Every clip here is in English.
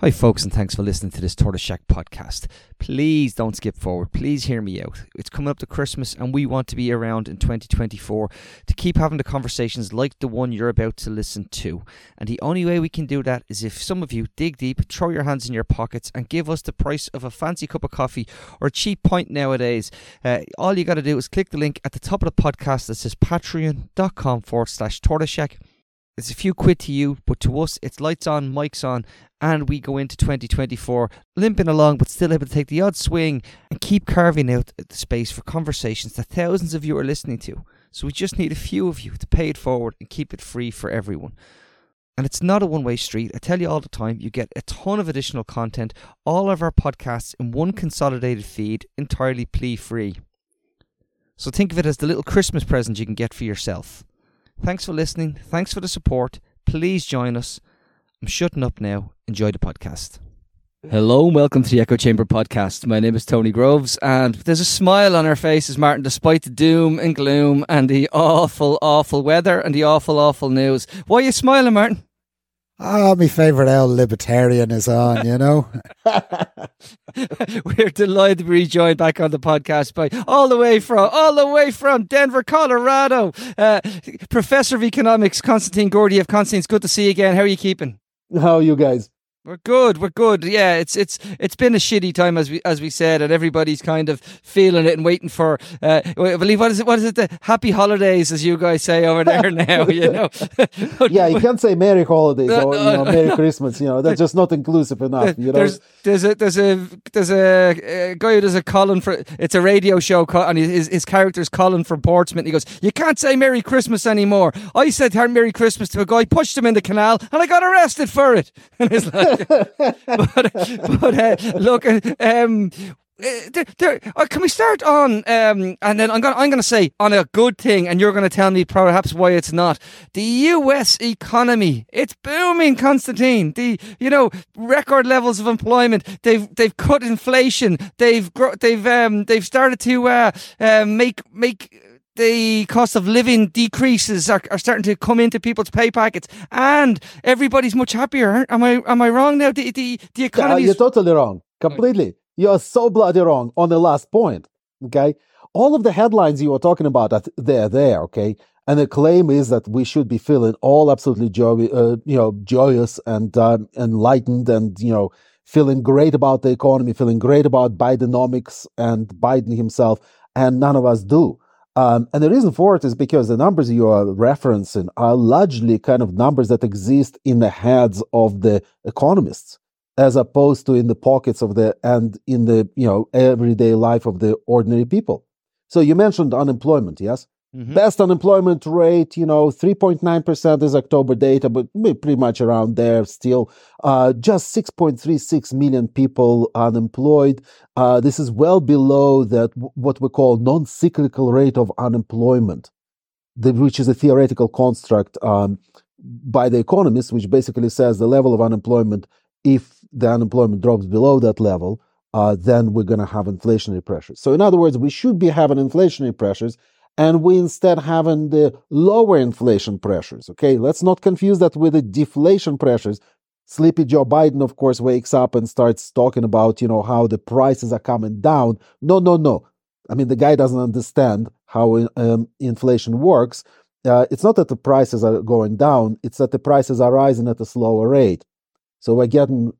Hi, folks, and thanks for listening to this Tortoise Shack podcast. Please don't skip forward. Please hear me out. It's coming up to Christmas, and we want to be around in 2024 to keep having the conversations like the one you're about to listen to. And the only way we can do that is if some of you dig deep, throw your hands in your pockets, and give us the price of a fancy cup of coffee or a cheap pint nowadays. Uh, all you got to do is click the link at the top of the podcast that says patreon.com forward slash Tortoise Shack. It's a few quid to you, but to us, it's lights on, mics on, and we go into 2024 limping along, but still able to take the odd swing and keep carving out the space for conversations that thousands of you are listening to. So we just need a few of you to pay it forward and keep it free for everyone. And it's not a one way street. I tell you all the time, you get a ton of additional content, all of our podcasts in one consolidated feed, entirely plea free. So think of it as the little Christmas present you can get for yourself. Thanks for listening. Thanks for the support. Please join us. I'm shutting up now. Enjoy the podcast. Hello and welcome to the Echo Chamber podcast. My name is Tony Groves, and there's a smile on our faces, Martin, despite the doom and gloom and the awful, awful weather and the awful, awful news. Why are you smiling, Martin? Ah, oh, my favourite old libertarian is on, you know. We're delighted to be joined back on the podcast by all the way from all the way from Denver, Colorado, uh, Professor of Economics Constantine Gurdgiev. Constantine, it's good to see you again. How are you keeping? How are you guys? We're good. We're good. Yeah, it's it's it's been a shitty time as we as we said, and everybody's kind of feeling it and waiting for. Uh, I believe what is it? What is it? The happy holidays, as you guys say over there now. You know. yeah, you can't say Merry Holidays or you know, Merry Christmas. You know, that's just not inclusive enough. You know. There's there's a there's a there's a, a guy who does a Colin for it's a radio show and his his character's Colin from Portsmouth. he goes, you can't say Merry Christmas anymore. I said Merry Christmas to a guy, pushed him in the canal, and I got arrested for it. And it's like. But but uh, look, um, uh, there, there, uh, can we start on um, and then I'm gonna I'm gonna say on a good thing and you're gonna tell me perhaps why it's not. The US economy it's booming Constantine. The you know record levels of employment they've they've cut inflation they've they've um, they've started to uh, uh, make make the cost of living decreases are, are starting to come into people's pay packets, and everybody's much happier. Am I am I wrong now? The the, the economy. Uh, you're totally wrong. Completely. You're so bloody wrong on the last point. Okay, all of the headlines you were talking about, they're there. Okay, and the claim is that we should be feeling all absolutely joy, uh, you know, joyous and um, enlightened, and you know, feeling great about the economy, feeling great about Bidenomics and Biden himself, and none of us do. Um, and the reason for it is because the numbers you are referencing are largely kind of numbers that exist in the heads of the economists, as opposed to in the pockets of the and in the you know everyday life of the ordinary people. So you mentioned unemployment, yes? Mm-hmm. Best unemployment rate, you know, 3.9% is October data, but pretty much around there still. Uh, just 6.36 million people unemployed. Uh, this is well below that what we call non-cyclical rate of unemployment, which is a theoretical construct um, by the economists, which basically says the level of unemployment, if the unemployment drops below that level, uh, then we're going to have inflationary pressures. So in other words, we should be having inflationary pressures and we instead having the lower inflation pressures. Okay, let's not confuse that with the deflation pressures. Sleepy Joe Biden, of course, wakes up and starts talking about, you know, how the prices are coming down. No, no, no. I mean, the guy doesn't understand how um, inflation works. Uh, it's not that the prices are going down; it's that the prices are rising at a slower rate. So we're getting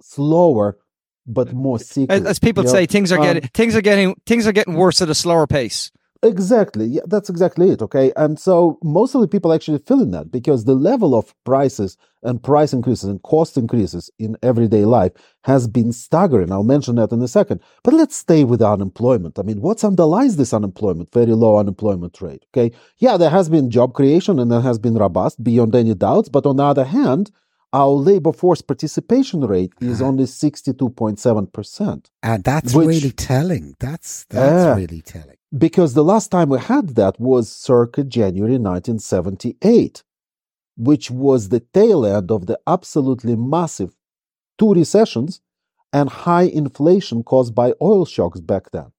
slower, but more secret. As people say, know? things are getting um, things are getting things are getting worse at a slower pace. Exactly. Yeah, that's exactly it. Okay. And so most of the people actually feeling that because the level of prices and price increases and cost increases in everyday life has been staggering. I'll mention that in a second. But let's stay with unemployment. I mean, what underlies this unemployment, very low unemployment rate? Okay. Yeah, there has been job creation and there has been robust beyond any doubts. But on the other hand, our labor force participation rate is uh-huh. only 62.7%. And that's which, really telling. That's that's uh, really telling because the last time we had that was circa January 1978, which was the tail end of the absolutely massive two recessions and high inflation caused by oil shocks back then.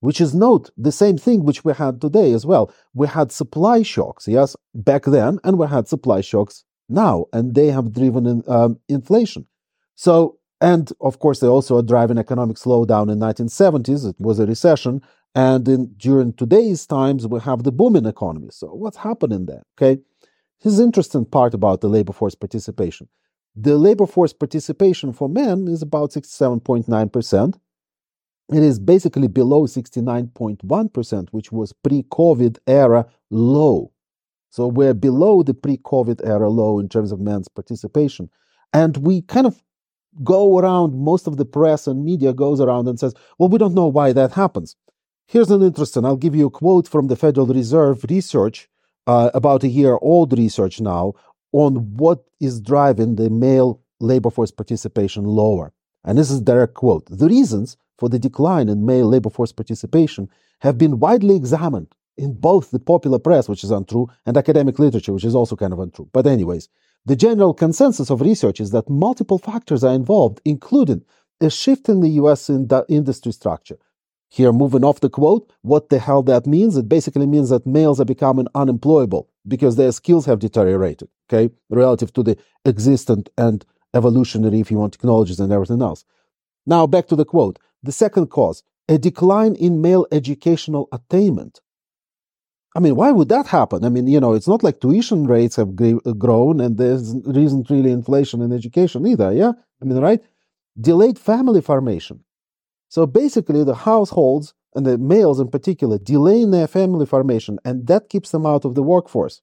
Which is note the same thing which we had today as well. We had supply shocks, yes, back then, and we had supply shocks now, and they have driven in, um, inflation. So, and of course, they also are driving economic slowdown in 1970s. It was a recession. And in, during today's times, we have the booming economy. So what's happening there? Okay. Here's interesting part about the labor force participation. The labor force participation for men is about 67.9%. It is basically below 69.1%, which was pre-COVID era low. So we're below the pre-COVID era low in terms of men's participation. And we kind of go around, most of the press and media goes around and says, well, we don't know why that happens. Here's an interesting, I'll give you a quote from the Federal Reserve research, uh, about a year old research now, on what is driving the male labor force participation lower. And this is direct quote. The reasons for the decline in male labor force participation have been widely examined in both the popular press, which is untrue, and academic literature, which is also kind of untrue. But, anyways, the general consensus of research is that multiple factors are involved, including a shift in the US in industry structure. Here, moving off the quote, what the hell that means? It basically means that males are becoming unemployable because their skills have deteriorated, okay, relative to the existent and evolutionary, if you want, technologies and everything else. Now, back to the quote. The second cause, a decline in male educational attainment. I mean, why would that happen? I mean, you know, it's not like tuition rates have uh, grown and there isn't really inflation in education either, yeah? I mean, right? Delayed family formation. So basically, the households and the males in particular delay in their family formation, and that keeps them out of the workforce.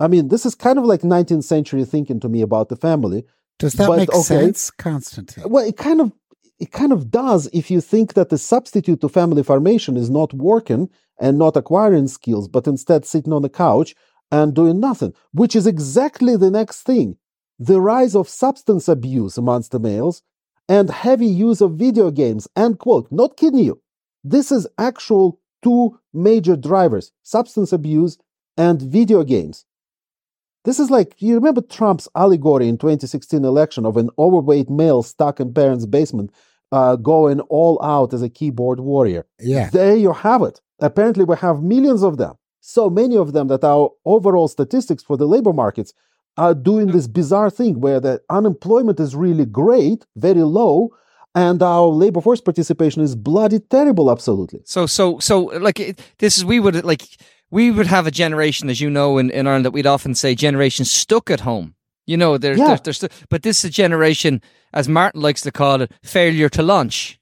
I mean, this is kind of like 19th century thinking to me about the family. Does that but, make okay, sense, Constantine? Well, it kind of it kind of does if you think that the substitute to family formation is not working and not acquiring skills, but instead sitting on the couch and doing nothing, which is exactly the next thing. The rise of substance abuse amongst the males and heavy use of video games, end quote. Not kidding you. This is actual two major drivers substance abuse and video games. This is like, you remember Trump's allegory in 2016 election of an overweight male stuck in parents' basement uh, going all out as a keyboard warrior. Yeah. There you have it. Apparently, we have millions of them. So many of them that our overall statistics for the labor markets are doing this bizarre thing where the unemployment is really great, very low, and our labor force participation is bloody terrible absolutely so so so like this is we would like we would have a generation, as you know, in, in Ireland that we'd often say generation stuck at home. You know, there's, yeah. there's, there's, but this is a generation, as Martin likes to call it, failure to launch.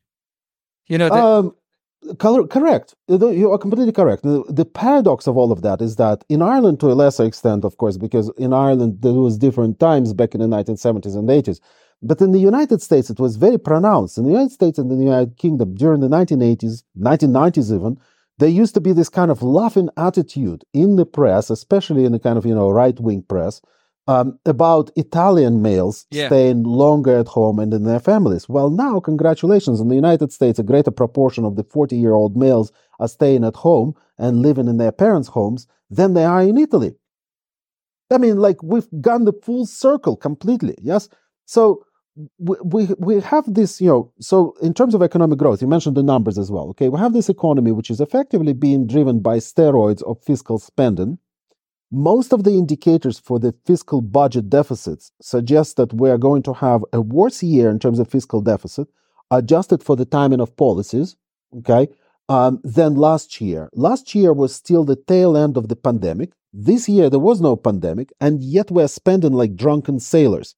You know, the, um, correct. You are completely correct. The, the, paradox of all of that is that in Ireland, to a lesser extent, of course, because in Ireland there was different times back in the 1970s and 80s. But in the United States, it was very pronounced. In the United States and the United Kingdom during the 1980s, 1990s even, there used to be this kind of laughing attitude in the press, especially in the kind of you know right wing press, um, about Italian males yeah. staying longer at home and in their families. Well, now, congratulations! In the United States, a greater proportion of the 40 year old males are staying at home and living in their parents' homes than they are in Italy. I mean, like we've gone the full circle completely. Yes. So we, we have this, you know, so in terms of economic growth, you mentioned the numbers as well. Okay, we have this economy which is effectively being driven by steroids of fiscal spending. Most of the indicators for the fiscal budget deficits suggest that we are going to have a worse year in terms of fiscal deficit, adjusted for the timing of policies, okay, um, than last year. Last year was still the tail end of the pandemic. This year there was no pandemic, and yet we're spending like drunken sailors.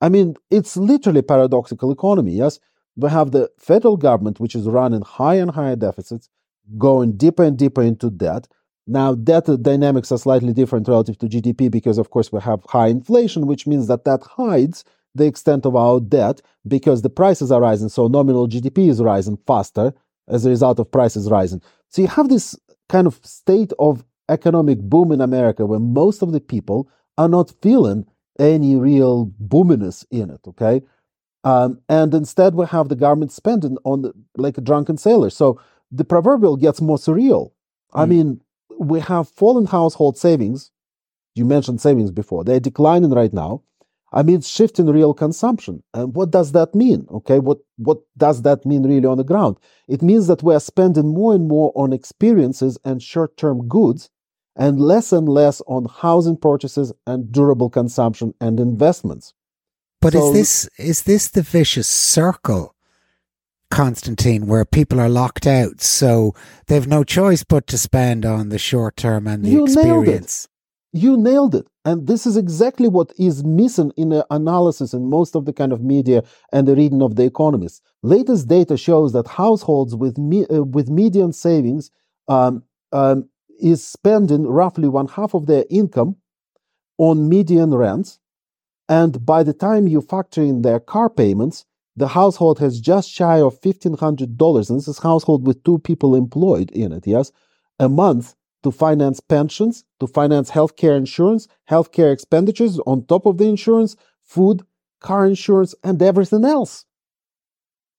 I mean, it's literally paradoxical economy. Yes, we have the federal government, which is running higher and higher deficits, going deeper and deeper into debt. Now, debt dynamics are slightly different relative to GDP because, of course, we have high inflation, which means that that hides the extent of our debt because the prices are rising. So nominal GDP is rising faster as a result of prices rising. So you have this kind of state of economic boom in America where most of the people are not feeling any real boominess in it, okay? Um, and instead, we have the government spending on the, like a drunken sailor. So the proverbial gets more surreal. Mm. I hmm. mean, we have fallen household savings. You mentioned savings before; they're declining right now. I mean, shift in real consumption. And what does that mean? Okay, what what does that mean really on the ground? It means that we are spending more and more on experiences and short-term goods and less and less on housing purchases and durable consumption and investments. But So- is this is this the vicious circle, Constantine, where people are locked out, so they've no choice but to spend on the short term and the You nailed it. You nailed it. And this is exactly what is missing in the analysis in most of the kind of media and the reading of the economists. Latest data shows that households with me, uh, with median savings um, um, is spending roughly one half of their income on median rents. And by the time you factor in their car payments, the household has just shy of $1,500. And this is household with two people employed in it, yes, a month to finance pensions, to finance healthcare insurance, healthcare expenditures on top of the insurance, food, car insurance, and everything else.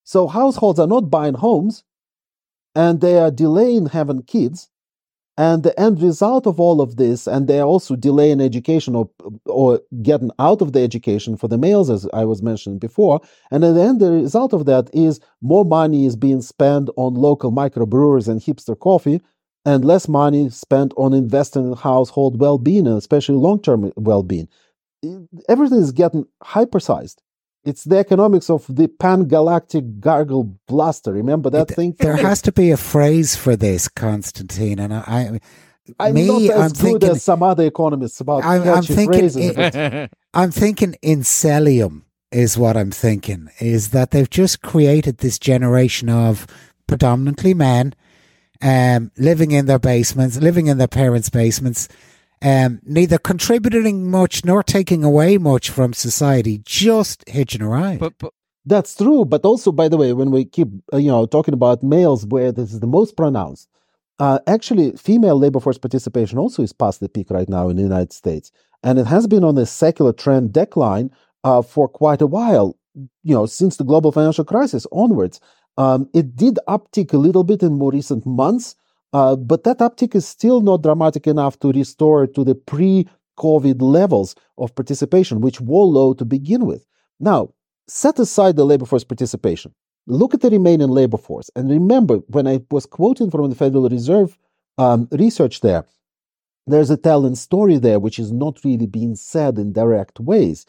So households are not buying homes and they are delaying having kids. And the end result of all of this, and they also delaying education or, or getting out of the education for the males, as I was mentioning before. And at the end, the result of that is more money is being spent on local microbrewers and hipster coffee, and less money spent on investing in household well-being, and especially long-term well-being. Everything is getting hypersized. It's the economics of the pan-galactic gargle blaster. Remember that It- thing? There has to be a phrase for this, Constantine, and I, I I'm me, not as I'm good thinking- as some other economists about I'm- I'm thinking phrases. it- I'm thinking incelium is what I'm thinking. Is that they've just created this generation of predominantly men, um, living in their basements, living in their parents' basements, um, neither contributing much nor taking away much from society, just hitching a ride. But but That's true, but also, by the way, when we keep uh, you know talking about males, where this is the most pronounced, uh, actually, female labor force participation also is past the peak right now in the United States, and it has been on a secular trend decline uh, for quite a while. You know, since the global financial crisis onwards, um, it did uptick a little bit in more recent months, uh, but that uptick is still not dramatic enough to restore to the pre-COVID levels of participation, which were low to begin with. Now, set aside the labor force participation. Look at the remaining labor force. And remember, when I was quoting from the Federal Reserve um, research there, there's a telling story there which is not really being said in direct ways.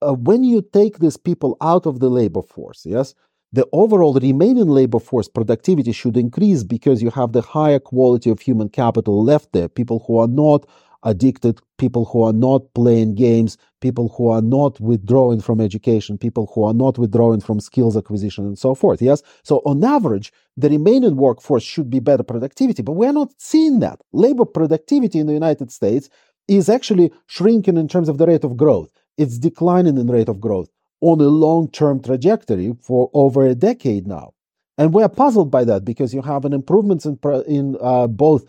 Uh, when you take these people out of the labor force, yes, the overall remaining labor force productivity should increase because you have the higher quality of human capital left there. People who are not addicted, people who are not playing games, people who are not withdrawing from education, people who are not withdrawing from skills acquisition, and so forth. Yes. So on average, the remaining workforce should be better productivity, but we're not seeing that. Labor productivity in the United States is actually shrinking in terms of the rate of growth. It's declining in rate of growth on a long-term trajectory for over a decade now. And we're puzzled by that because you have an improvement in, in uh, both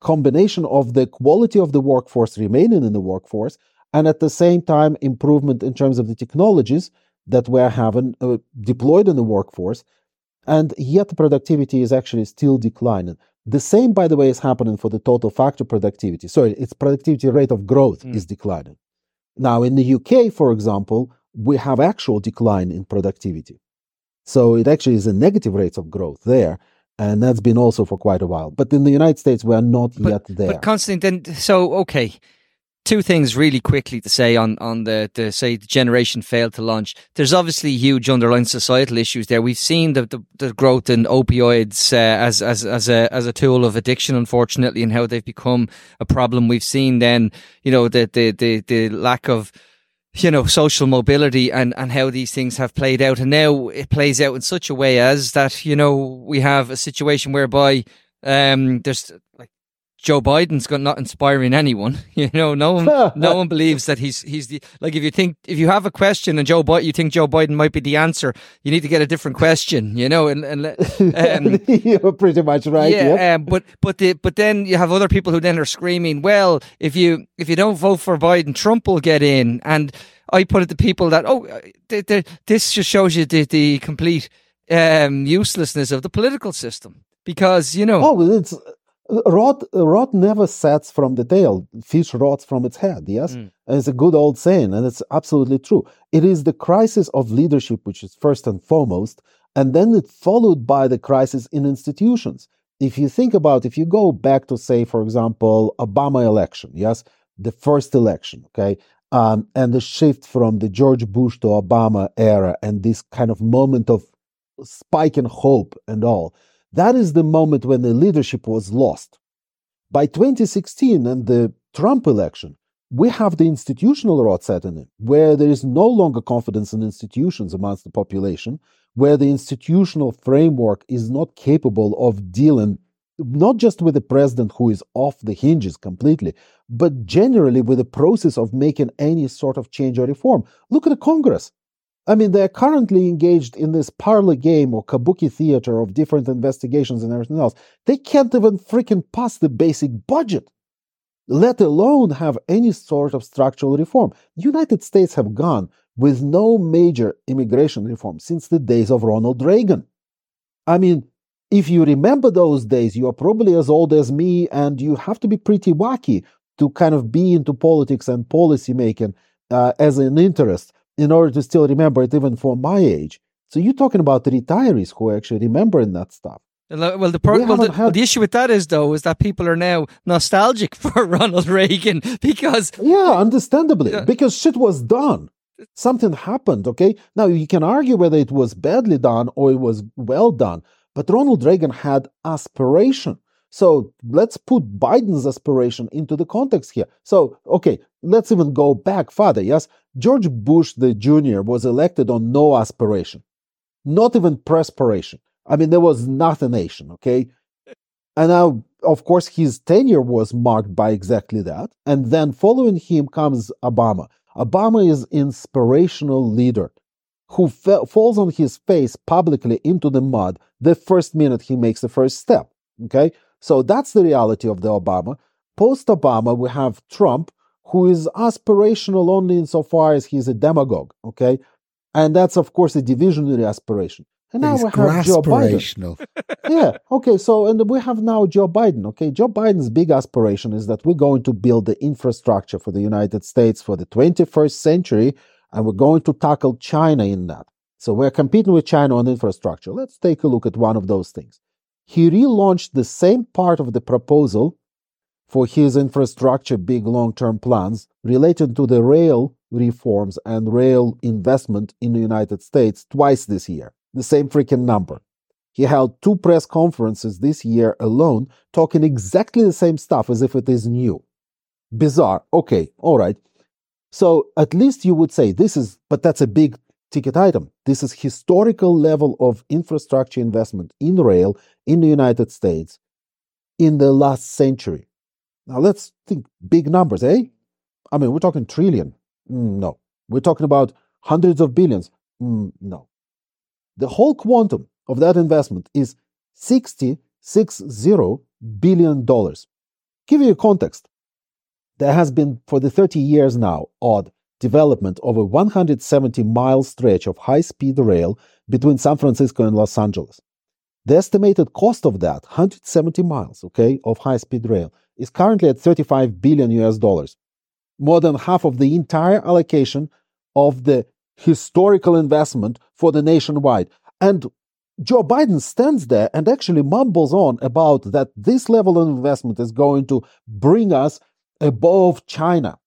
combination of the quality of the workforce remaining in the workforce and at the same time improvement in terms of the technologies that we're having uh, deployed in the workforce and yet productivity is actually still declining the same by the way is happening for the total factor productivity sorry its productivity rate of growth Mm. is declining now in the uk for example we have actual decline in productivity so it actually is a negative rate of growth there and that's been also for quite a while but in the united states we are not But- yet there But Constantine, then so okay. Two things really quickly to say on on the the say the generation failed to launch. There's obviously huge underlying societal issues there. We've seen the the, the growth in opioids uh, as as as a as a tool of addiction, unfortunately, and how they've become a problem. We've seen then you know the the the, the lack of you know social mobility and and how these things have played out. And now it plays out in such a way as that you know we have a situation whereby um there's like Joe Biden's got not inspiring anyone. You know, no one, no one believes that he's he's the like. If you think if you have a question and Joe Biden, you think Joe Biden might be the answer, you need to get a different question. You know, and and um, you're pretty much right yeah, yeah. um, but but the but then you have other people who then are screaming, well, if you if you don't vote for Biden, Trump will get in. And I put it to people that oh, th- th- this just shows you the, the complete um, uselessness of the political system because you know Oh, it's rot. Rot never sets from the tail. Fish rots from its head. Yes, Mm. it's a good old saying, and it's absolutely true. It is the crisis of leadership which is first and foremost, and then it's followed by the crisis in institutions. If you think about, if you go back to say, for example, Obama election, yes, the first election, okay, um, and the shift from the George Bush to Obama era and this kind of moment of spike in hope and all, that is the moment when the leadership was lost. By 2016 and the Trump election, we have the institutional rot setting in, where there is no longer confidence in institutions amongst the population, where the institutional framework is not capable of dealing not just with the president who is off the hinges completely, but generally with the process of making any sort of change or reform. Look at the Congress. I mean, they're currently engaged in this parlor game or kabuki theater of different investigations and everything else. They can't even freaking pass the basic budget let alone have any sort of structural reform. The United States have gone with no major immigration reform since the days of Ronald Reagan. I mean, if you remember those days, you are probably as old as me, and you have to be pretty wacky to kind of be into politics and policymaking uh, as an interest in order to still remember it, even for my age. So you're talking about the retirees who are actually remembering that stuff. Well, the, pro- well, the, had... the, issue with that is though is that people are now nostalgic for Ronald Reagan because yeah, understandably, uh, because shit was done. Something happened. Okay, now you can argue whether it was badly done or it was well done, but Ronald Reagan had aspiration. So let's put Biden's aspiration into the context here. So okay, let's even go back further. Yes, George Bush the Jr. was elected on no aspiration, not even perspiration. I mean, there was not a nation, okay? And now, of course, his tenure was marked by exactly that. And then following him comes Obama. Obama is inspirational leader who falls on his face publicly into the mud the first minute he makes the first step. Okay, so that's the reality of the Obama. Post Obama, we have Trump, who is aspirational only insofar as he's a demagogue. Okay, and that's of course a divisionary aspiration. And now He's we have Joe Biden. yeah. Okay. So, and we have now Joe Biden. Okay. Joe Biden's big aspiration is that we're going to build the infrastructure for the United States for the 21st century, and we're going to tackle China in that. So, we're competing with China on infrastructure. Let's take a look at one of those things. He relaunched the same part of the proposal for his infrastructure big long term plans related to the rail reforms and rail investment in the United States twice this year the same freaking number. He held two press conferences this year alone, talking exactly the same stuff as if it is new. Bizarre. Okay, all right. So at least you would say this is, but that's a big ticket item. This is historical level of infrastructure investment in rail in the United States in the last century. Now let's think big numbers, eh? I mean, we're talking trillion. Mm, no. We're talking about hundreds of billions. Mm, no. The whole quantum of that investment is $66 billion. Give you a context. There has been, for the 30 years now, odd development of a 170 mile stretch of high speed rail between San Francisco and Los Angeles. The estimated cost of that, 170 miles, okay, of high speed rail, is currently at 35 billion US dollars, more than half of the entire allocation of the historical investment for the nationwide. And Joe Biden stands there and actually mumbles on about that this level of investment is going to bring us above China.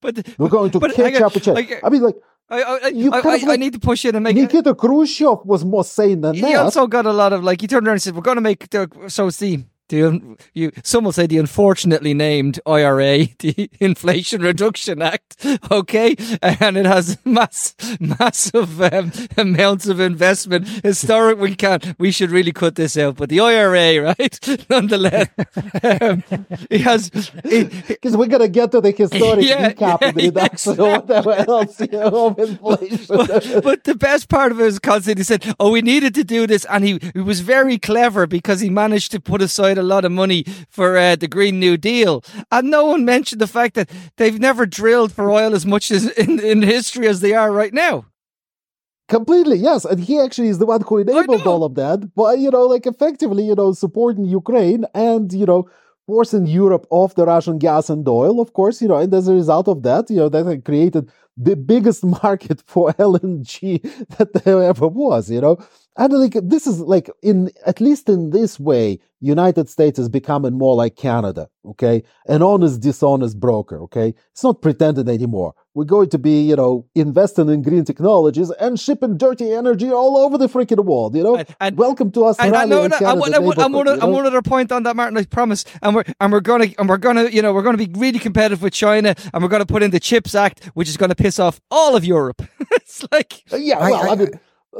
But we're going to catch up with. I, I mean, like, I I, I, like, I, need to push in and make Nikita it. Khrushchev was more sane than he that. He also got a lot of like he turned around and said, "We're going to make the so see the you some will say the unfortunately named IRA, the Inflation Reduction Act, okay, and it has mass massive um, amounts of investment. Historic, we can't, we should really cut this out, but the IRA, right, nonetheless, um, it has because we're gonna get to the historic yeah, recap yeah, reduction whatever else you know, of inflation. But, but, the best part of it is constantly he said, "Oh, we needed to do this," and he, he was very clever because he managed to put aside a lot of money for uh, the Green New Deal. And no one mentioned the fact that they've never drilled for oil as much as in, in history as they are right now. Completely, yes. And he actually is the one who enabled all of that. But, you know, like effectively, you know, supporting Ukraine and, you know, forcing Europe off the Russian gas and oil, of course, you know, and as a result of that, you know, that created the biggest market for LNG that there ever was, you know. And like this is like in at least in this way, United States is becoming more like Canada, okay? An honest, dishonest broker, okay? It's not pretending anymore. We're going to be, you know, investing in green technologies and shipping dirty energy all over the freaking world, you know? And, and Welcome to us. and, and, and no, no, Canada and, one- and, one- and, one- you know? one other point on that, Martin. I promise. And we're and we're gonna and we're gonna you know we're gonna be really competitive with China, and we're gonna put in the Chips Act, which is gonna piss off all of Europe. it's like uh, Yeah, I- well, I, I-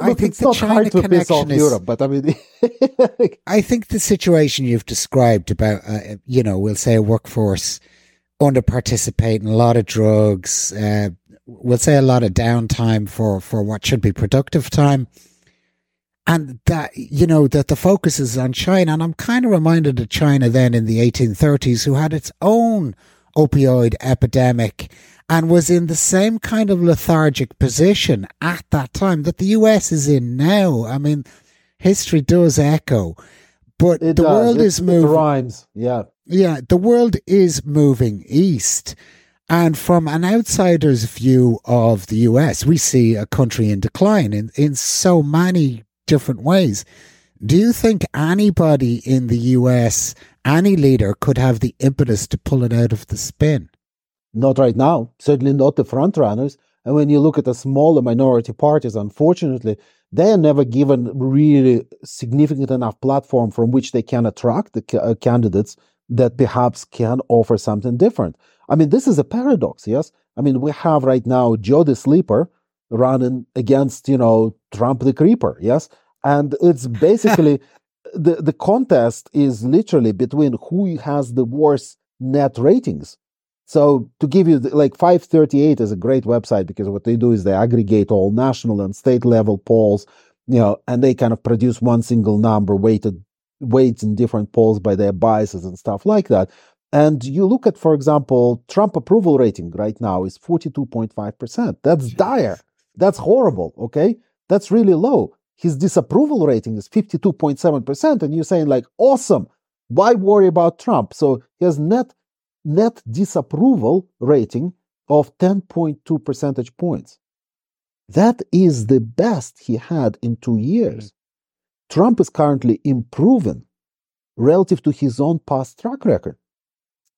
mean, I think the China hard to piss off connection is- Europe, but I mean, I think the situation you've described about, uh, you know, we'll say a workforce under participating, a lot of drugs, uh, we'll say a lot of downtime for, for what should be productive time. And that, you know, that the focus is on China. And I'm kind of reminded of China then in the 1830s, who had its own opioid epidemic and was in the same kind of lethargic position at that time that the US is in now. I mean, history does echo, but it the does. world It- is moving. rhymes. Yeah. Yeah, the world is moving east. And from an outsider's view of the US, we see a country in decline in, in so many different ways. Do you think anybody in the US, any leader, could have the impetus to pull it out of the spin? Not right now. Certainly not the front runners. And when you look at the smaller minority parties, unfortunately, they are never given really significant enough platform from which they can attract the uh, candidates that perhaps can offer something different. I mean, this is a paradox, yes? I mean, we have right now Joe the Sleeper running against, you know, Trump the Creeper, yes? And it's basically the, the contest is literally between who has the worst net ratings. So to give you the, like 538 is a great website because what they do is they aggregate all national and state level polls, you know, and they kind of produce one single number weighted weights in different polls by their biases and stuff like that. And you look at, for example, Trump approval rating right now is 42.5%. That's dire. That's horrible. Okay. That's really low. His disapproval rating is 52.7%. And you're saying like, awesome. Why worry about Trump? So he has net net disapproval rating of 10.2 percentage points. That is the best he had in two years. Mm-hmm. Trump is currently improving relative to his own past track record.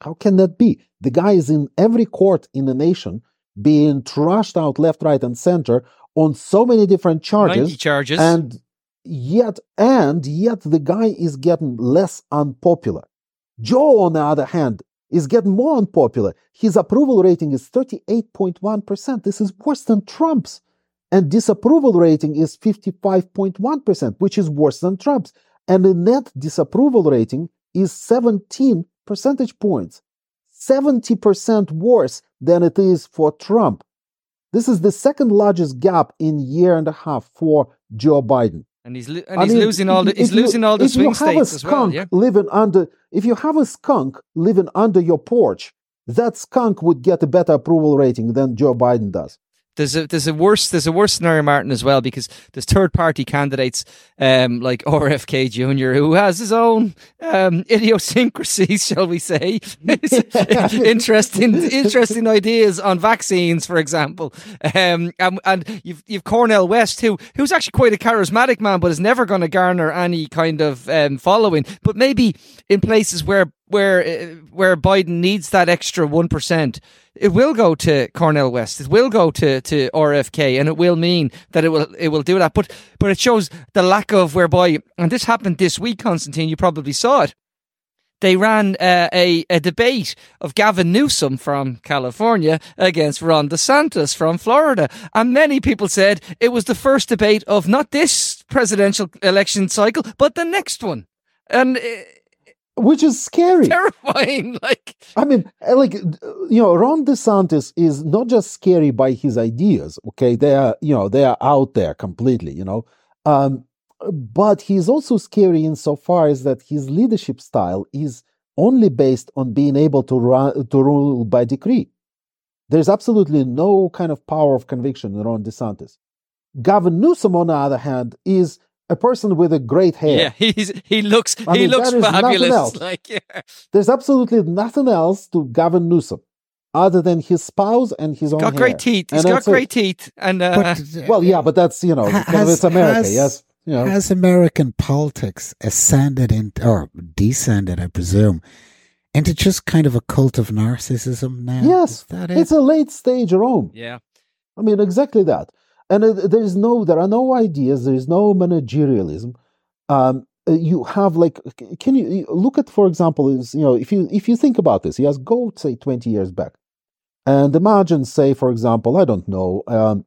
How can that be? The guy is in every court in the nation being trashed out left, right, and center on so many different charges. 90 charges. And yet, and yet the guy is getting less unpopular. Joe, on the other hand, is getting more unpopular. His approval rating is 38.1%. This is worse than Trump's. And disapproval rating is 55.1%, which is worse than Trump's. And the net disapproval rating is 17 percentage points, 70% worse than it is for Trump. This is the second largest gap in year and a half for Joe Biden. And he's lo- and I he's mean, losing all the he's you- losing all the swing have a states as well. skunk Yeah. living under, if you have a skunk living under your porch, that skunk would get a better approval rating than Joe Biden does. There's a there's a worse there's a worse scenario, Martin, as well, because there's third party candidates um, like RFK Jr. who has his own um, idiosyncrasies, shall we say? interesting interesting ideas on vaccines, for example. Um, and, and you've you've Cornel West who who's actually quite a charismatic man, but is never going to garner any kind of um, following. But maybe in places where where uh, where Biden needs that extra one percent, it will go to Cornel West. It will go to, to RFK, and it will mean that it will it will do that. But but it shows the lack of whereby, and this happened this week, Constantine. You probably saw it. They ran uh, a a debate of Gavin Newsom from California against Ron DeSantis from Florida, and many people said it was the first debate of not this presidential election cycle, but the next one, and. Uh, Which is scary. terrifying. Like, I mean, uh, like, you know, Ron DeSantis is not just scary by his ideas, okay? They are, you know, they are out there completely, you know. Um, but he's also scary insofar as that his leadership style is only based on being able to, run, to rule by decree. There's absolutely no kind of power of conviction in Ron DeSantis. Gavin Newsom, on the other hand, is a person with a great hair. yeah, he's he looks I he mean, looks that is nothing fabulous. Like, yeah. There's absolutely nothing else to Gavin Newsom other than his spouse and his own He's got hair. great teeth. He's And got that's it. great teeth, and uh, But, Well, yeah, but that's you know, Ha- kind of has- it's America, has- yes. You know, Has American politics ascended in, or descended, I presume, into just kind of a cult of narcissism now? Yes, Is that it? it's a late stage Rome. Yeah. I mean, exactly that. And uh, there is no, there are no ideas. There is no managerialism. Um, uh, you have like, can you you look at, for example, is you know, if you if you think about this, yes, go say twenty years back, and imagine, say, for example, I don't know, um,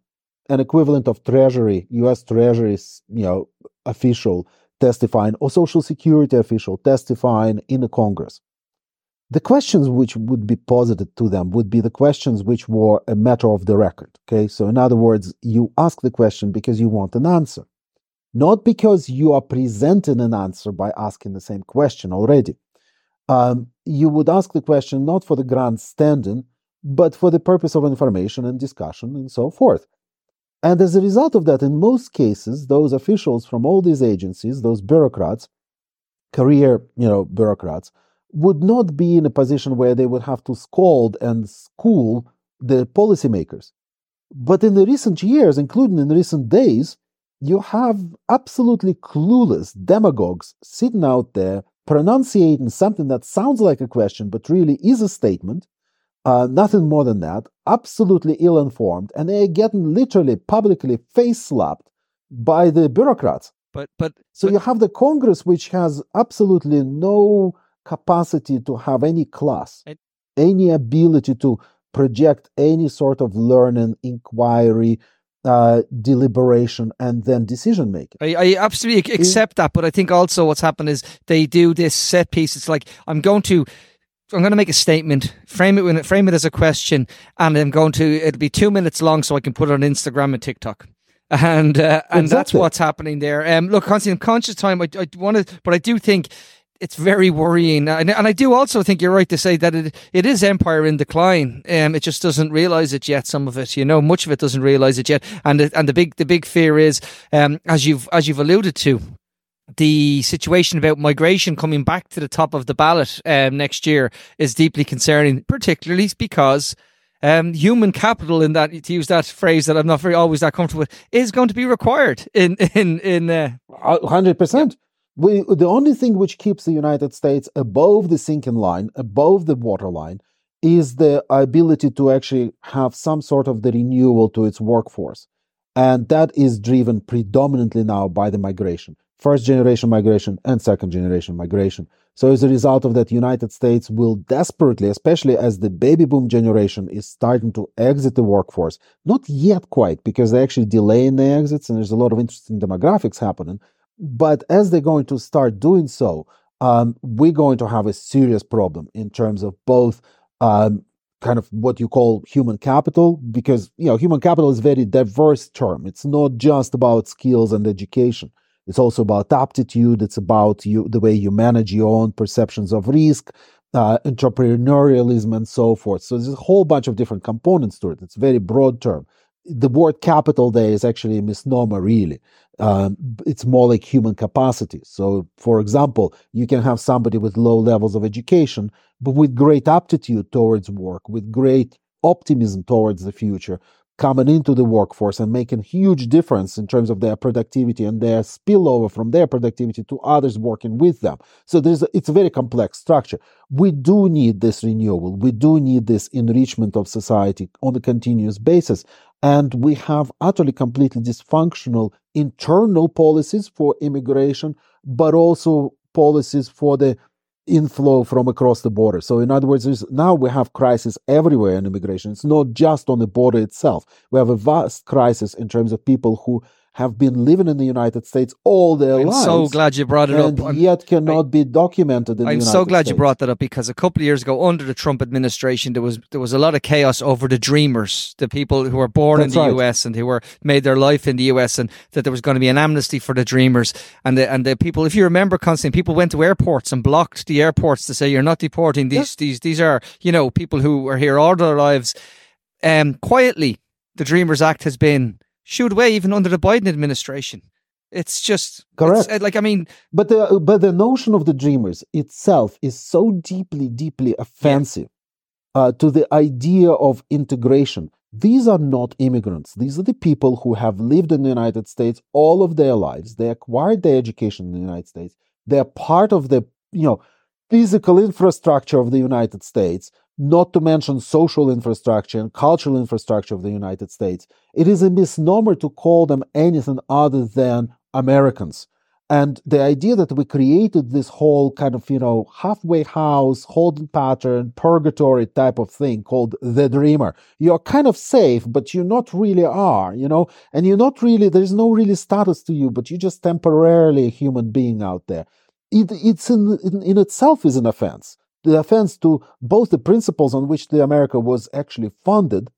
an equivalent of Treasury, U.S. Treasury's, you know, official testifying or Social Security official testifying in the Congress the questions which would be posited to them would be the questions which were a matter of the record. Okay. So, in other words, you ask the question because you want an answer, not because you are presenting an answer by asking the same question already. Um, you would ask the question not for the grandstanding, but for the purpose of information and discussion and so forth. And as a result of that, in most cases, those officials from all these agencies, those bureaucrats, career, you know, bureaucrats, would not be in a position where they would have to scold and school the policymakers. But in the recent years, including in recent days, you have absolutely clueless demagogues sitting out there pronunciating something that sounds like a question but really is a statement, uh, nothing more than that, absolutely ill informed, and they're getting literally publicly face slapped by the bureaucrats. But but So but- you have the Congress, which has absolutely no capacity to have any class, any ability to project any sort of learning, inquiry, uh, deliberation, and then decision making. I, I absolutely accept that, but I think also what's happened is they do this set piece. It's like I'm going to, I'm going to make a statement, frame it, with- frame it as a question, and I'm going to. It'll be two minutes long, so I can put it on Instagram and TikTok. And uh, and that's what's happening there. Um, look, Constantine, conscious time. I, I want to, but I do think it's very worrying, and, and I do also think you're right to say that it it is empire in decline. Um, it just doesn't realize it yet. Some of it, you know, much of it doesn't realize it yet. And the, and the big the big fear is, um, as you've as you've alluded to, the situation about migration coming back to the top of the ballot um, next year is deeply concerning, particularly because. Um, human capital in that to use that phrase that I'm not very always that comfortable with is going to be required in in in uh, Hundred percent. We the only thing which keeps the United States above the sinking line, above the waterline, is the ability to actually have some sort of the renewal to its workforce, and that is driven predominantly now by the migration, first generation migration and second generation migration. So as a result of that, United States will desperately, especially as the baby boom generation is starting to exit the workforce, not yet quite because they're actually delaying the exits and there's a lot of interesting demographics happening. But as they're going to start doing so, um, we're going to have a serious problem in terms of both um, kind of what you call human capital, because you know human capital is a very diverse term. It's not just about skills and education. It's also about aptitude. It's about you, the way you manage your own perceptions of risk, uh, entrepreneurialism, and so forth. So there's a whole bunch of different components to it. It's a very broad term. The word capital there is actually a misnomer, really. Um, it's more like human capacity. So, for example, you can have somebody with low levels of education, but with great aptitude towards work, with great optimism towards the future, coming into the workforce and making huge difference in terms of their productivity and their spillover from their productivity to others working with them. So there's a, it's a very complex structure. We do need this renewal. We do need this enrichment of society on a continuous basis. And we have utterly completely dysfunctional internal policies for immigration, but also policies for the inflow from across the border. So, in other words, now we have crisis everywhere in immigration. It's not just on the border itself. We have a vast crisis in terms of people who have been living in the United States all their I'm lives. so glad you brought it and up. I'm- yet cannot be documented in the I'm so glad States. you brought that up because a couple of years ago, under the Trump administration, there was there was a lot of chaos over the Dreamers, the people who were born That's in the right. U.S. and who were made their life in the U.S. and that there was going to be an amnesty for the Dreamers and the and the people. If you remember, Constantine, people went to airports and blocked the airports to say you're not deporting these these these are you know people who were here all their lives. Um, quietly, the Dreamers Act has been shooed away even under the Biden administration. It's just Correct. it's, uh, like I mean, But the but the notion of the dreamers itself is so deeply, deeply offensive uh, to the idea of integration. these are not immigrants. These are the people who have lived in the United States all of their lives. They acquired their education in the United States. They're part of the, you know, physical infrastructure of the United States, not to mention social infrastructure and cultural infrastructure of the United States. It is a misnomer to call them anything other than Americans. And the idea that we created this whole kind of, you know, halfway house, holding pattern, purgatory type of thing called the dreamer. You're kind of safe, but you not really are, you know, and you're not really, there's no really status to you, but you're just temporarily a human being out there. It, it's in, in, in itself is an offense. The offense to both the principles on which the America was actually funded,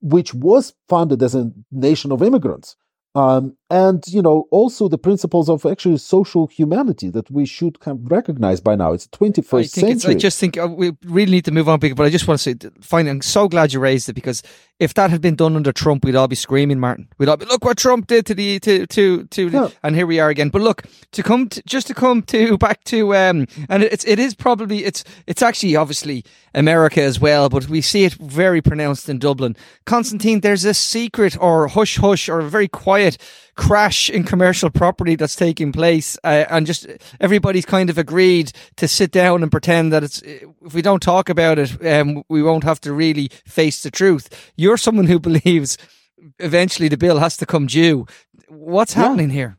which was funded as a nation of immigrants um, and you know also the principles of actually social humanity that we should kind of recognize by now. It's 21st century. I just think uh, we really need to move on, but I just want to say, fine, I'm so glad you raised it because if that had been done under Trump, we'd all be screaming, Martin. We'd all be, look what Trump did to the to to to, yeah. and here we are again. But look, to come to, just to come to back to um, and it's it is probably it's it's actually obviously America as well, but we see it very pronounced in Dublin. Constantine, there's a secret or hush hush or very quiet crash in commercial property that's taking place, uh, and just everybody's kind of agreed to sit down and pretend that it's if we don't talk about it, um, we won't have to really face the truth. You're someone who believes eventually the bill has to come due. What's yeah. happening here?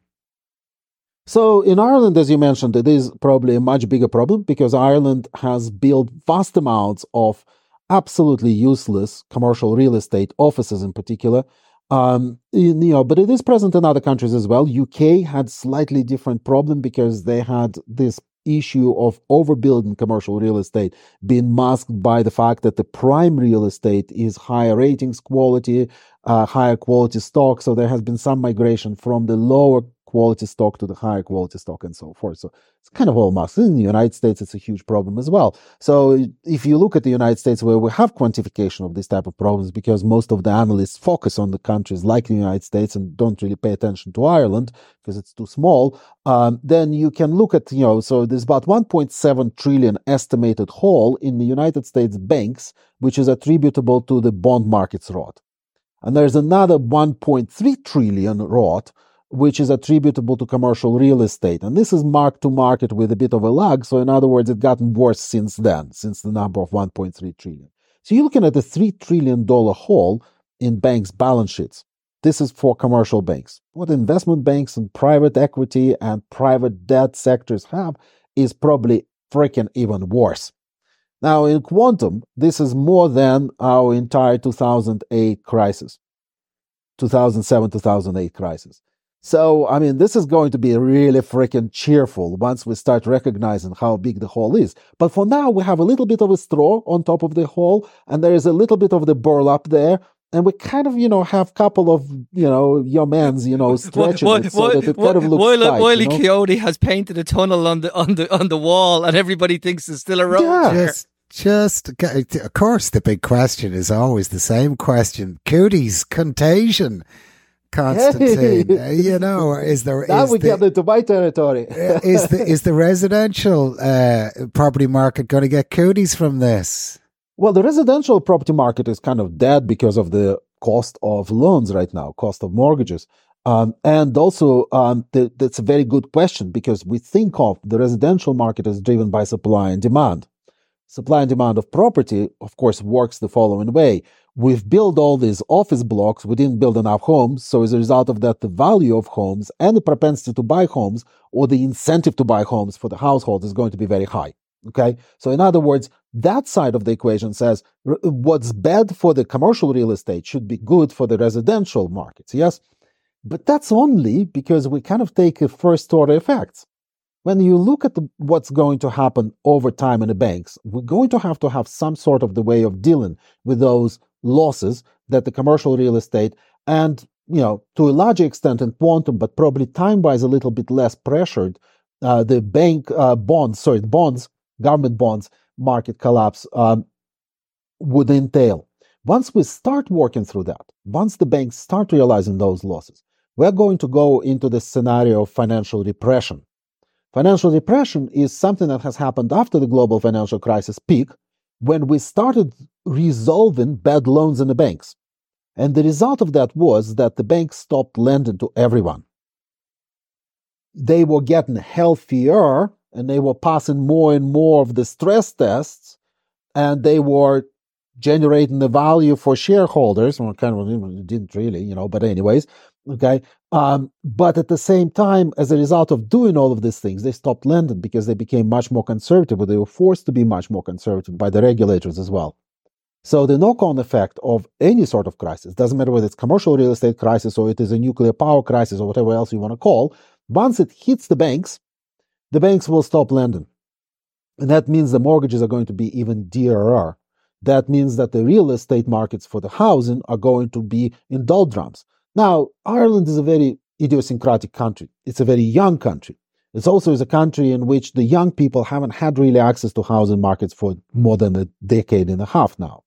So in Ireland, as you mentioned, it is probably a much bigger problem because Ireland has built vast amounts of absolutely useless commercial real estate offices in particular um, you know, but it is present in other countries as well. UK had slightly different problem because they had this issue of overbuilding commercial real estate being masked by the fact that the prime real estate is higher ratings quality, uh, higher quality stock. So there has been some migration from the lower quality stock to the higher quality stock and so forth. So it's kind of all masked. In the United States, it's a huge problem as well. So if you look at the United States where we have quantification of this type of problems, because most of the analysts focus on the countries like the United States and don't really pay attention to Ireland because it's too small, um, then you can look at, you know, so there's about 1.7 trillion estimated hole in the United States banks, which is attributable to the bond market's rot. And there's another 1.3 trillion rot which is attributable to commercial real estate. And this is mark to market with a bit of a lag. So, in other words, it's gotten worse since then, since the number of 1.3 trillion. So, you're looking at a $3 trillion hole in banks' balance sheets. This is for commercial banks. What investment banks and private equity and private debt sectors have is probably freaking even worse. Now, in quantum, this is more than our entire 2008 crisis, 2007 2008 crisis. So, I mean, this is going to be really freaking cheerful once we start recognizing how big the hole is. But for now, we have a little bit of a straw on top of the hole, and there is a little bit of the burlap there. And we kind of, you know, have a couple of, you know, your man's, you know, stretching it so that it kind of looks Wiley, tight, Wiley you know? Coyote has painted a tunnel on the on the on the wall, and everybody thinks it's still a road Yeah. there. Just, just, of course, the big question is always the same question. Cooties, contagion. Constantine, uh, you know, is there Now is we the, get into my territory. uh, is the is the residential uh, property market going to get cooties from this? Well, the residential property market is kind of dead because of the cost of loans right now, cost of mortgages. Um, and also, um, th- that's a very good question because we think of the residential market as driven by supply and demand. Supply and demand of property, of course, works the following way. We've built all these office blocks. We didn't build enough homes. So as a result of that, the value of homes and the propensity to buy homes or the incentive to buy homes for the household is going to be very high. Okay. So in other words, that side of the equation says what's bad for the commercial real estate should be good for the residential markets. Yes. But that's only because we kind of take a first order effect. When you look at the, what's going to happen over time in the banks, we're going to have to have some sort of the way of dealing with those losses that the commercial real estate and you know to a larger extent in quantum but probably time wise a little bit less pressured uh, the bank uh, bonds sorry bonds government bonds market collapse um, would entail. Once we start working through that once the banks start realizing those losses we're going to go into the scenario of financial repression. Financial repression is something that has happened after the global financial crisis peak when we started resolving bad loans in the banks. And the result of that was that the banks stopped lending to everyone. They were getting healthier and they were passing more and more of the stress tests and they were generating the value for shareholders. Well, kind of didn't really, you know, but anyways, okay. Um, but at the same time, as a result of doing all of these things, they stopped lending because they became much more conservative, or they were forced to be much more conservative by the regulators as well. So the knock-on effect of any sort of crisis doesn't matter whether it's commercial real estate crisis or it is a nuclear power crisis or whatever else you want to call. Once it hits the banks, the banks will stop lending, and that means the mortgages are going to be even dearer that means that the real estate markets for the housing are going to be in doldrums. Now, Ireland is a very idiosyncratic country. It's a very young country. It's also a country in which the young people haven't had really access to housing markets for more than a decade and a half now.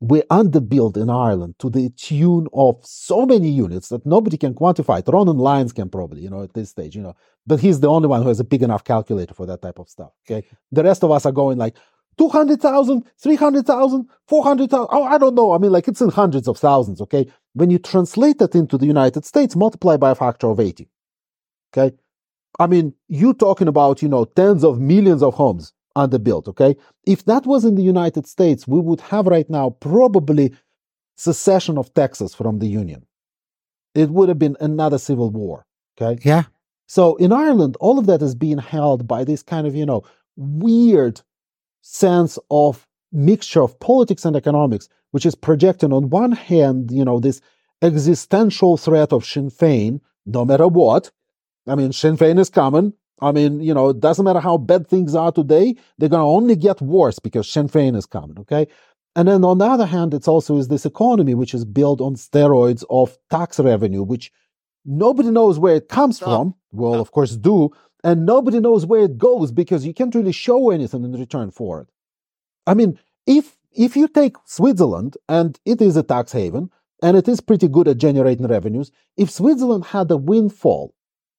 We're underbuilt in Ireland to the tune of so many units that nobody can quantify it. Ronan Lyons can probably, you know, at this stage, you know, but he's the only one who has a big enough calculator for that type of stuff. Okay. The rest of us are going like, 200,000, 300,000, 400,000. Oh, I don't know. I mean, like it's in hundreds of thousands. Okay. When you translate that into the United States, multiply by a factor of 80. Okay. I mean, you're talking about, you know, tens of millions of homes underbuilt. Okay. If that was in the United States, we would have right now probably secession of Texas from the Union. It would have been another civil war. Okay. Yeah. So in Ireland, all of that is being held by this kind of, you know, weird sense of mixture of politics and economics, which is projecting on one hand, you know, this existential threat of Sinn Féin, no matter what. I mean, Sinn Féin is coming. I mean, you know, it doesn't matter how bad things are today, they're going to only get worse because Sinn Féin is coming, okay? And then on the other hand, it's also is this economy which is built on steroids of tax revenue, which nobody knows where it comes from. Well, of course, do, and nobody knows where it goes because you can't really show anything in return for it. I mean, if if you take Switzerland and it is a tax haven and it is pretty good at generating revenues, if Switzerland had a windfall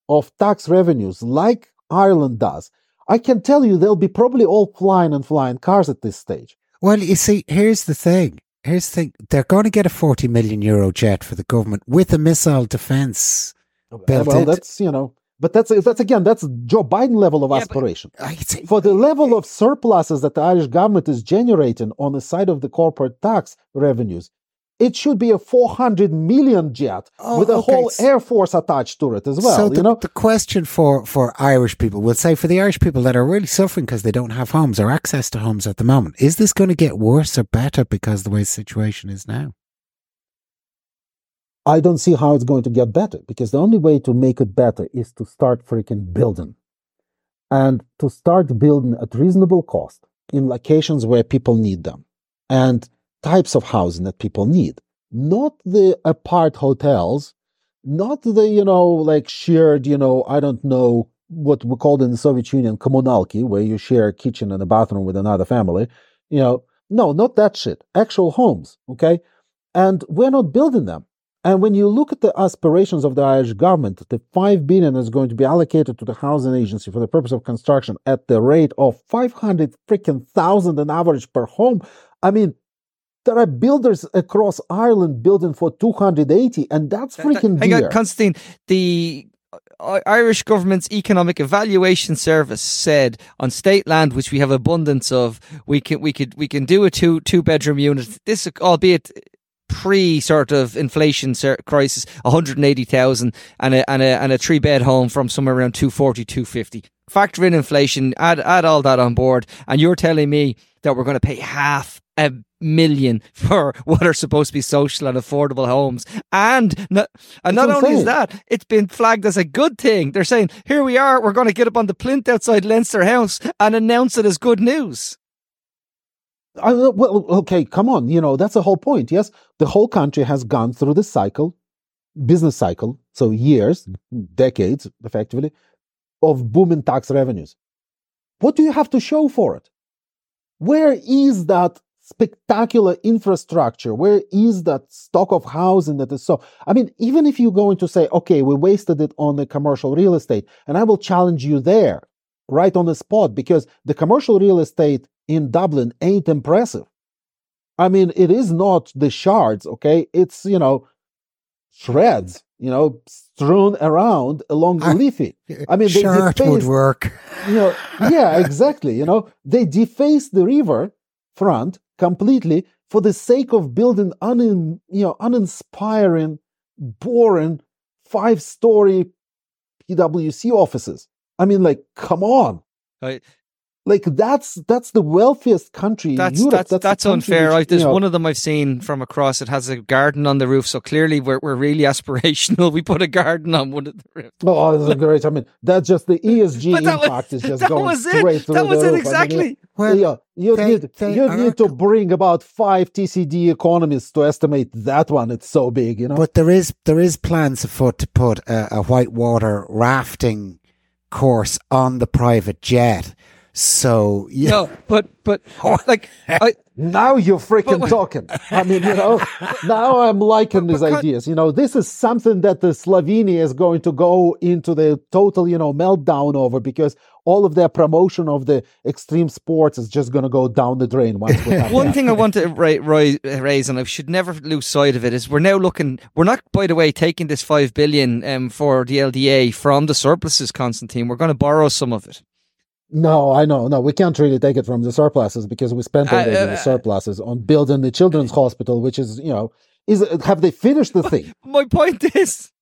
of tax revenues like Ireland does, I can tell you they'll be probably all flying and flying cars at this stage. Well, you see, here's the thing. Here's the thing. They're going to get a 40 million euro jet for the government with a missile defense. Built well, into- that's, you know, but that's that's again that's Joe Biden level of Yeah, aspiration. For the level of surpluses that the Irish government is generating on the side of the corporate tax revenues, it should be a 400 million jet Oh, with a okay, whole air force attached to it as well. so the, you know, the question for, for Irish people, we'll say for the Irish people that are really suffering because they don't have homes or access to homes at the moment, is this going to get worse or better because the way the situation is now? I don't see how it's going to get better because the only way to make it better is to start freaking building and to start building at reasonable cost in locations where people need them and types of housing that people need. Not the apart hotels, not the, you know, like shared, you know, I don't know what we called in the Soviet Union kommunalki, where you share a kitchen and a bathroom with another family. You know, no, not that shit. Actual homes, okay? And we're not building them. And when you look at the aspirations of the Irish government, the five billion is going to be allocated to the housing agency for the purpose of construction at the rate of five hundred freaking thousand an average per home. I mean, there are builders across Ireland building for two hundred eighty, and that's freaking Hang dear. on, Constantine. The uh, Irish government's economic evaluation service said on state land, which we have abundance of, we can we could we can do a two two bedroom unit. This, albeit pre sort of inflation crisis, one hundred and eighty thousand, and a and a and a three bed home from somewhere around 240, 250. Factor in inflation, add add all that on board, and you're telling me that we're going to pay half a million for what are supposed to be social and affordable homes, and not, and not only is that, it's been flagged as a good thing. They're saying, "Here we are, we're going to get up on the plinth outside Leinster House and announce it as good news." I, uh, well, okay, come on. You know, that's the whole point. Yes, the whole country has gone through the cycle, business cycle, so years, decades, effectively, of booming tax revenues. What do you have to show for it? Where is that spectacular infrastructure? Where is that stock of housing that is so? I mean, even if you're going to say, okay, we wasted it on the commercial real estate, and I will challenge you there right on the spot because the commercial real estate in Dublin ain't impressive. I mean, it is not the shards, okay? It's, you know, shreds, you know, strewn around along the leafy. I mean, they Shard would work. You know, yeah, exactly. You know, they defaced the river front completely for the sake of building un, you know, uninspiring, boring five-story PwC offices. I mean, like, come on. I- like that's that's the wealthiest country in That's Europe. that's the that's, unfair. which, I, you there's know, one of them I've seen from across. It has a garden on the roof, so clearly we're we're really aspirational. We put a garden on one of the roofs. Oh, oh that's great. I mean, that's just the ESG But that was- impact is just going was straight it. through That the was it roof. I mean, exactly. Well, yeah, you they- need they you need to bring about five TCD economists to estimate that one. It's so big, you know. But there is there is plans afoot to put a, a whitewater rafting course on the private jet. So yeah, No, but but like I, now you're freaking But- talking. I mean, you know, now I'm liking these but can't- ideas. You know, this is something that the Slovenia is going to go into the total, you know, meltdown over because all of their promotion of the extreme sports is just going to go down the drain once One thing I want to ra- ri- raise, and I should never lose sight of it, is we're now looking. We're not, by the way, taking this five billion um, for the LDA from the surpluses, Constantine. We're going to borrow some of it. No, I know. No, we can't really take it from the surpluses because we spent Uh, already uh, the surpluses on building the children's hospital, which is, you know, is have they finished the thing? My point is,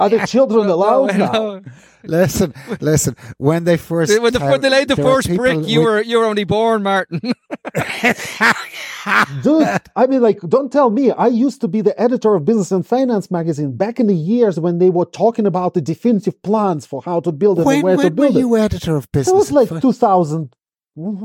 Are the children No, allowed no, now? no. listen, listen. When they first when, the, when they laid the first brick, you with- were you were only born, Martin. Dude, I mean, like, don't tell me. I used to be the editor of Business and Finance magazine back in the years when they were talking about the definitive plans for how to build it when, and where to when were build it. you editor of Business? It was like Fin- 2000,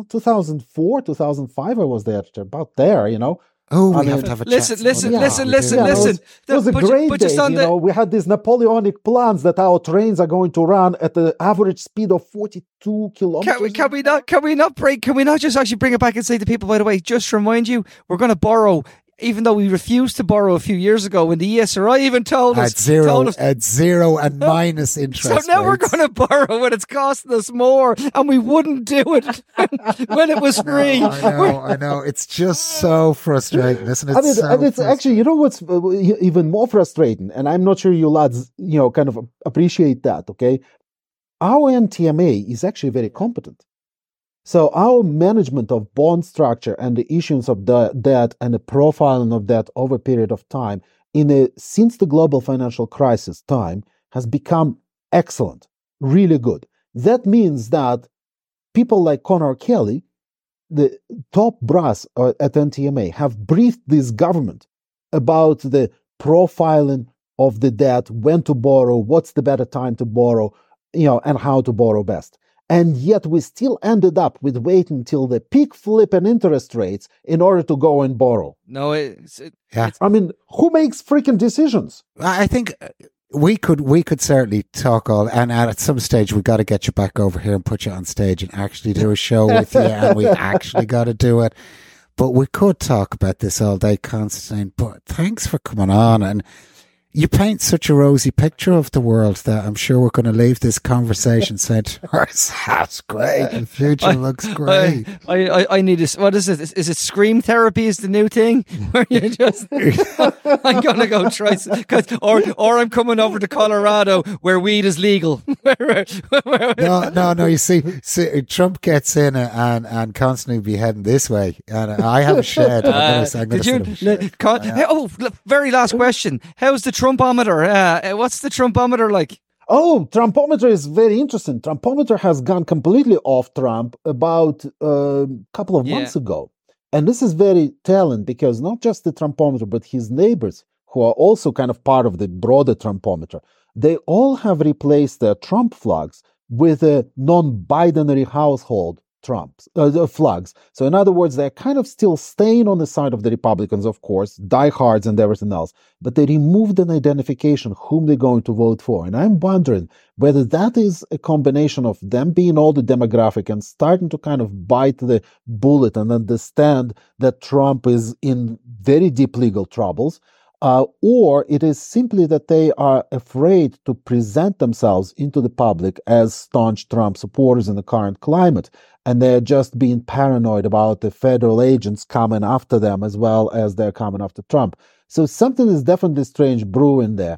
2004, 2005. I was the editor, about there, you know. Oh, we I have mean- to have a listen, chat. listen, Yeah, listen, we do. listen, Yeah, it was- listen. It was a But great but day. just on You the- know, we had these Napoleonic plans that our trains are going to run at the average speed of 42 kilometers. Can we, can we not? Can we not break? Can we not just actually bring it back and say to people? By the way, just to remind you, we're going to borrow, even though we refused to borrow a few years ago when the ESRI even told us. at zero, told us at zero and minus interest. so now we're going to borrow when it's costing us more, and we wouldn't do it when it was free. I know, I know. It's just so frustrating, isn't it? I mean, so and it's actually, you know what's uh, even more frustrating, and I'm not sure you lads, you know, kind of appreciate that, okay? Our NTMA is actually very competent. So our management of bond structure and the issuance of the debt and the profiling of debt over a period of time in a since the global financial crisis time has become excellent, really good. That means that people like Conor Kelly, the top brass uh, at NTMA, have briefed this government about the profiling of the debt, when to borrow, what's the better time to borrow, you know, and how to borrow best. And yet we still ended up with waiting till the peak flipping interest rates in order to go and borrow. No, it's, it, Yeah. I mean, who makes freaking decisions? I I think uh, we could we could certainly talk all, and at some stage we got to get you back over here and put you on stage and actually do a show with you, and we actually got to do it. But we could talk about this all day, Constantine. But thanks for coming on, and you paint such a rosy picture of the world that I'm sure we're going to leave this conversation saying, "That's great. The future looks great." I, I, I need this. What is it? Is, is it scream therapy? Is the new thing where you just? I'm gonna go try, cause, or or I'm coming over to Colorado where weed is legal. No, no, no. You see, see, Trump gets in and and constantly be heading this way, and I have a shed. I'm Uh, gonna, I'm gonna did you? sort of- con- oh, very last question. How's the Trumpometer? Uh, uh, what's the Trumpometer like? Oh, Trumpometer is very interesting. Trumpometer has gone completely off Trump about a couple of Yeah. months ago. And this is very telling because not just the Trumpometer, but his neighbors, who are also kind of part of the broader Trumpometer, they all have replaced their Trump flags with a non binary household Trumps uh, flags. So, in other words, they're kind of still staying on the side of the Republicans, of course, diehards and everything else, but they removed an identification whom they're going to vote for. And I'm wondering whether that is a combination of them being all the demographic and starting to kind of bite the bullet and understand that Trump is in very deep legal troubles. Uh, or it is simply that they are afraid to present themselves into the public as staunch Trump supporters in the current climate. And they're just being paranoid about the federal agents coming after them as well as they're coming after Trump. So something is definitely strange brewing there.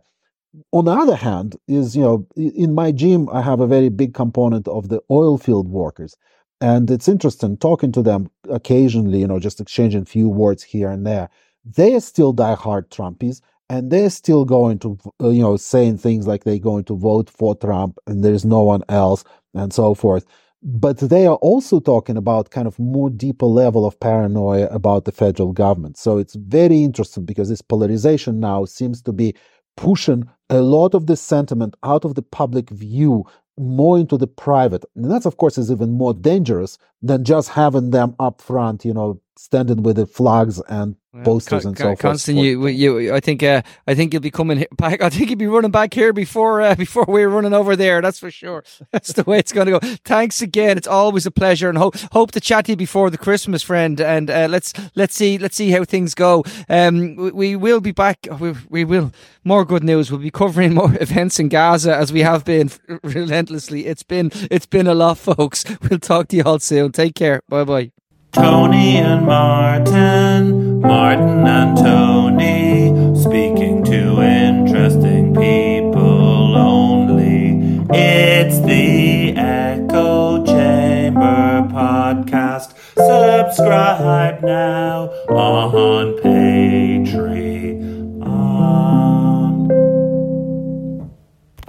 On the other hand, is you know, in my gym, I have a very big component of the oil field workers. And it's interesting talking to them occasionally, you know, just exchanging a few words here and there they're still diehard Trumpies and they're still going to, uh, you know, saying things like they're going to vote for Trump and there's no one else and so forth. But they are also talking about kind of more deeper level of paranoia about the federal government. So it's very interesting because this polarization now seems to be pushing a lot of this sentiment out of the public view more into the private. And that's, of course, is even more dangerous than just having them up front, you know, standing with the flags and posters Con- and so forth. Constant, you, you, I think, uh, I think you'll be coming back. I think you'll be running back here before, uh, before we're running over there. That's for sure. That's the way it's going to go. Thanks again. It's always a pleasure, and hope hope to chat to you before the Christmas, friend. And uh, let's let's see let's see how things go. Um, we, we will be back. We, we will more good news. We'll be covering more events in Gaza as we have been relentlessly. It's been it's been a lot, folks. We'll talk to you all soon. Take care. Bye bye. Tony and Martin, Martin and Tony, speaking to interesting people only. It's the Echo Chamber podcast. Subscribe now on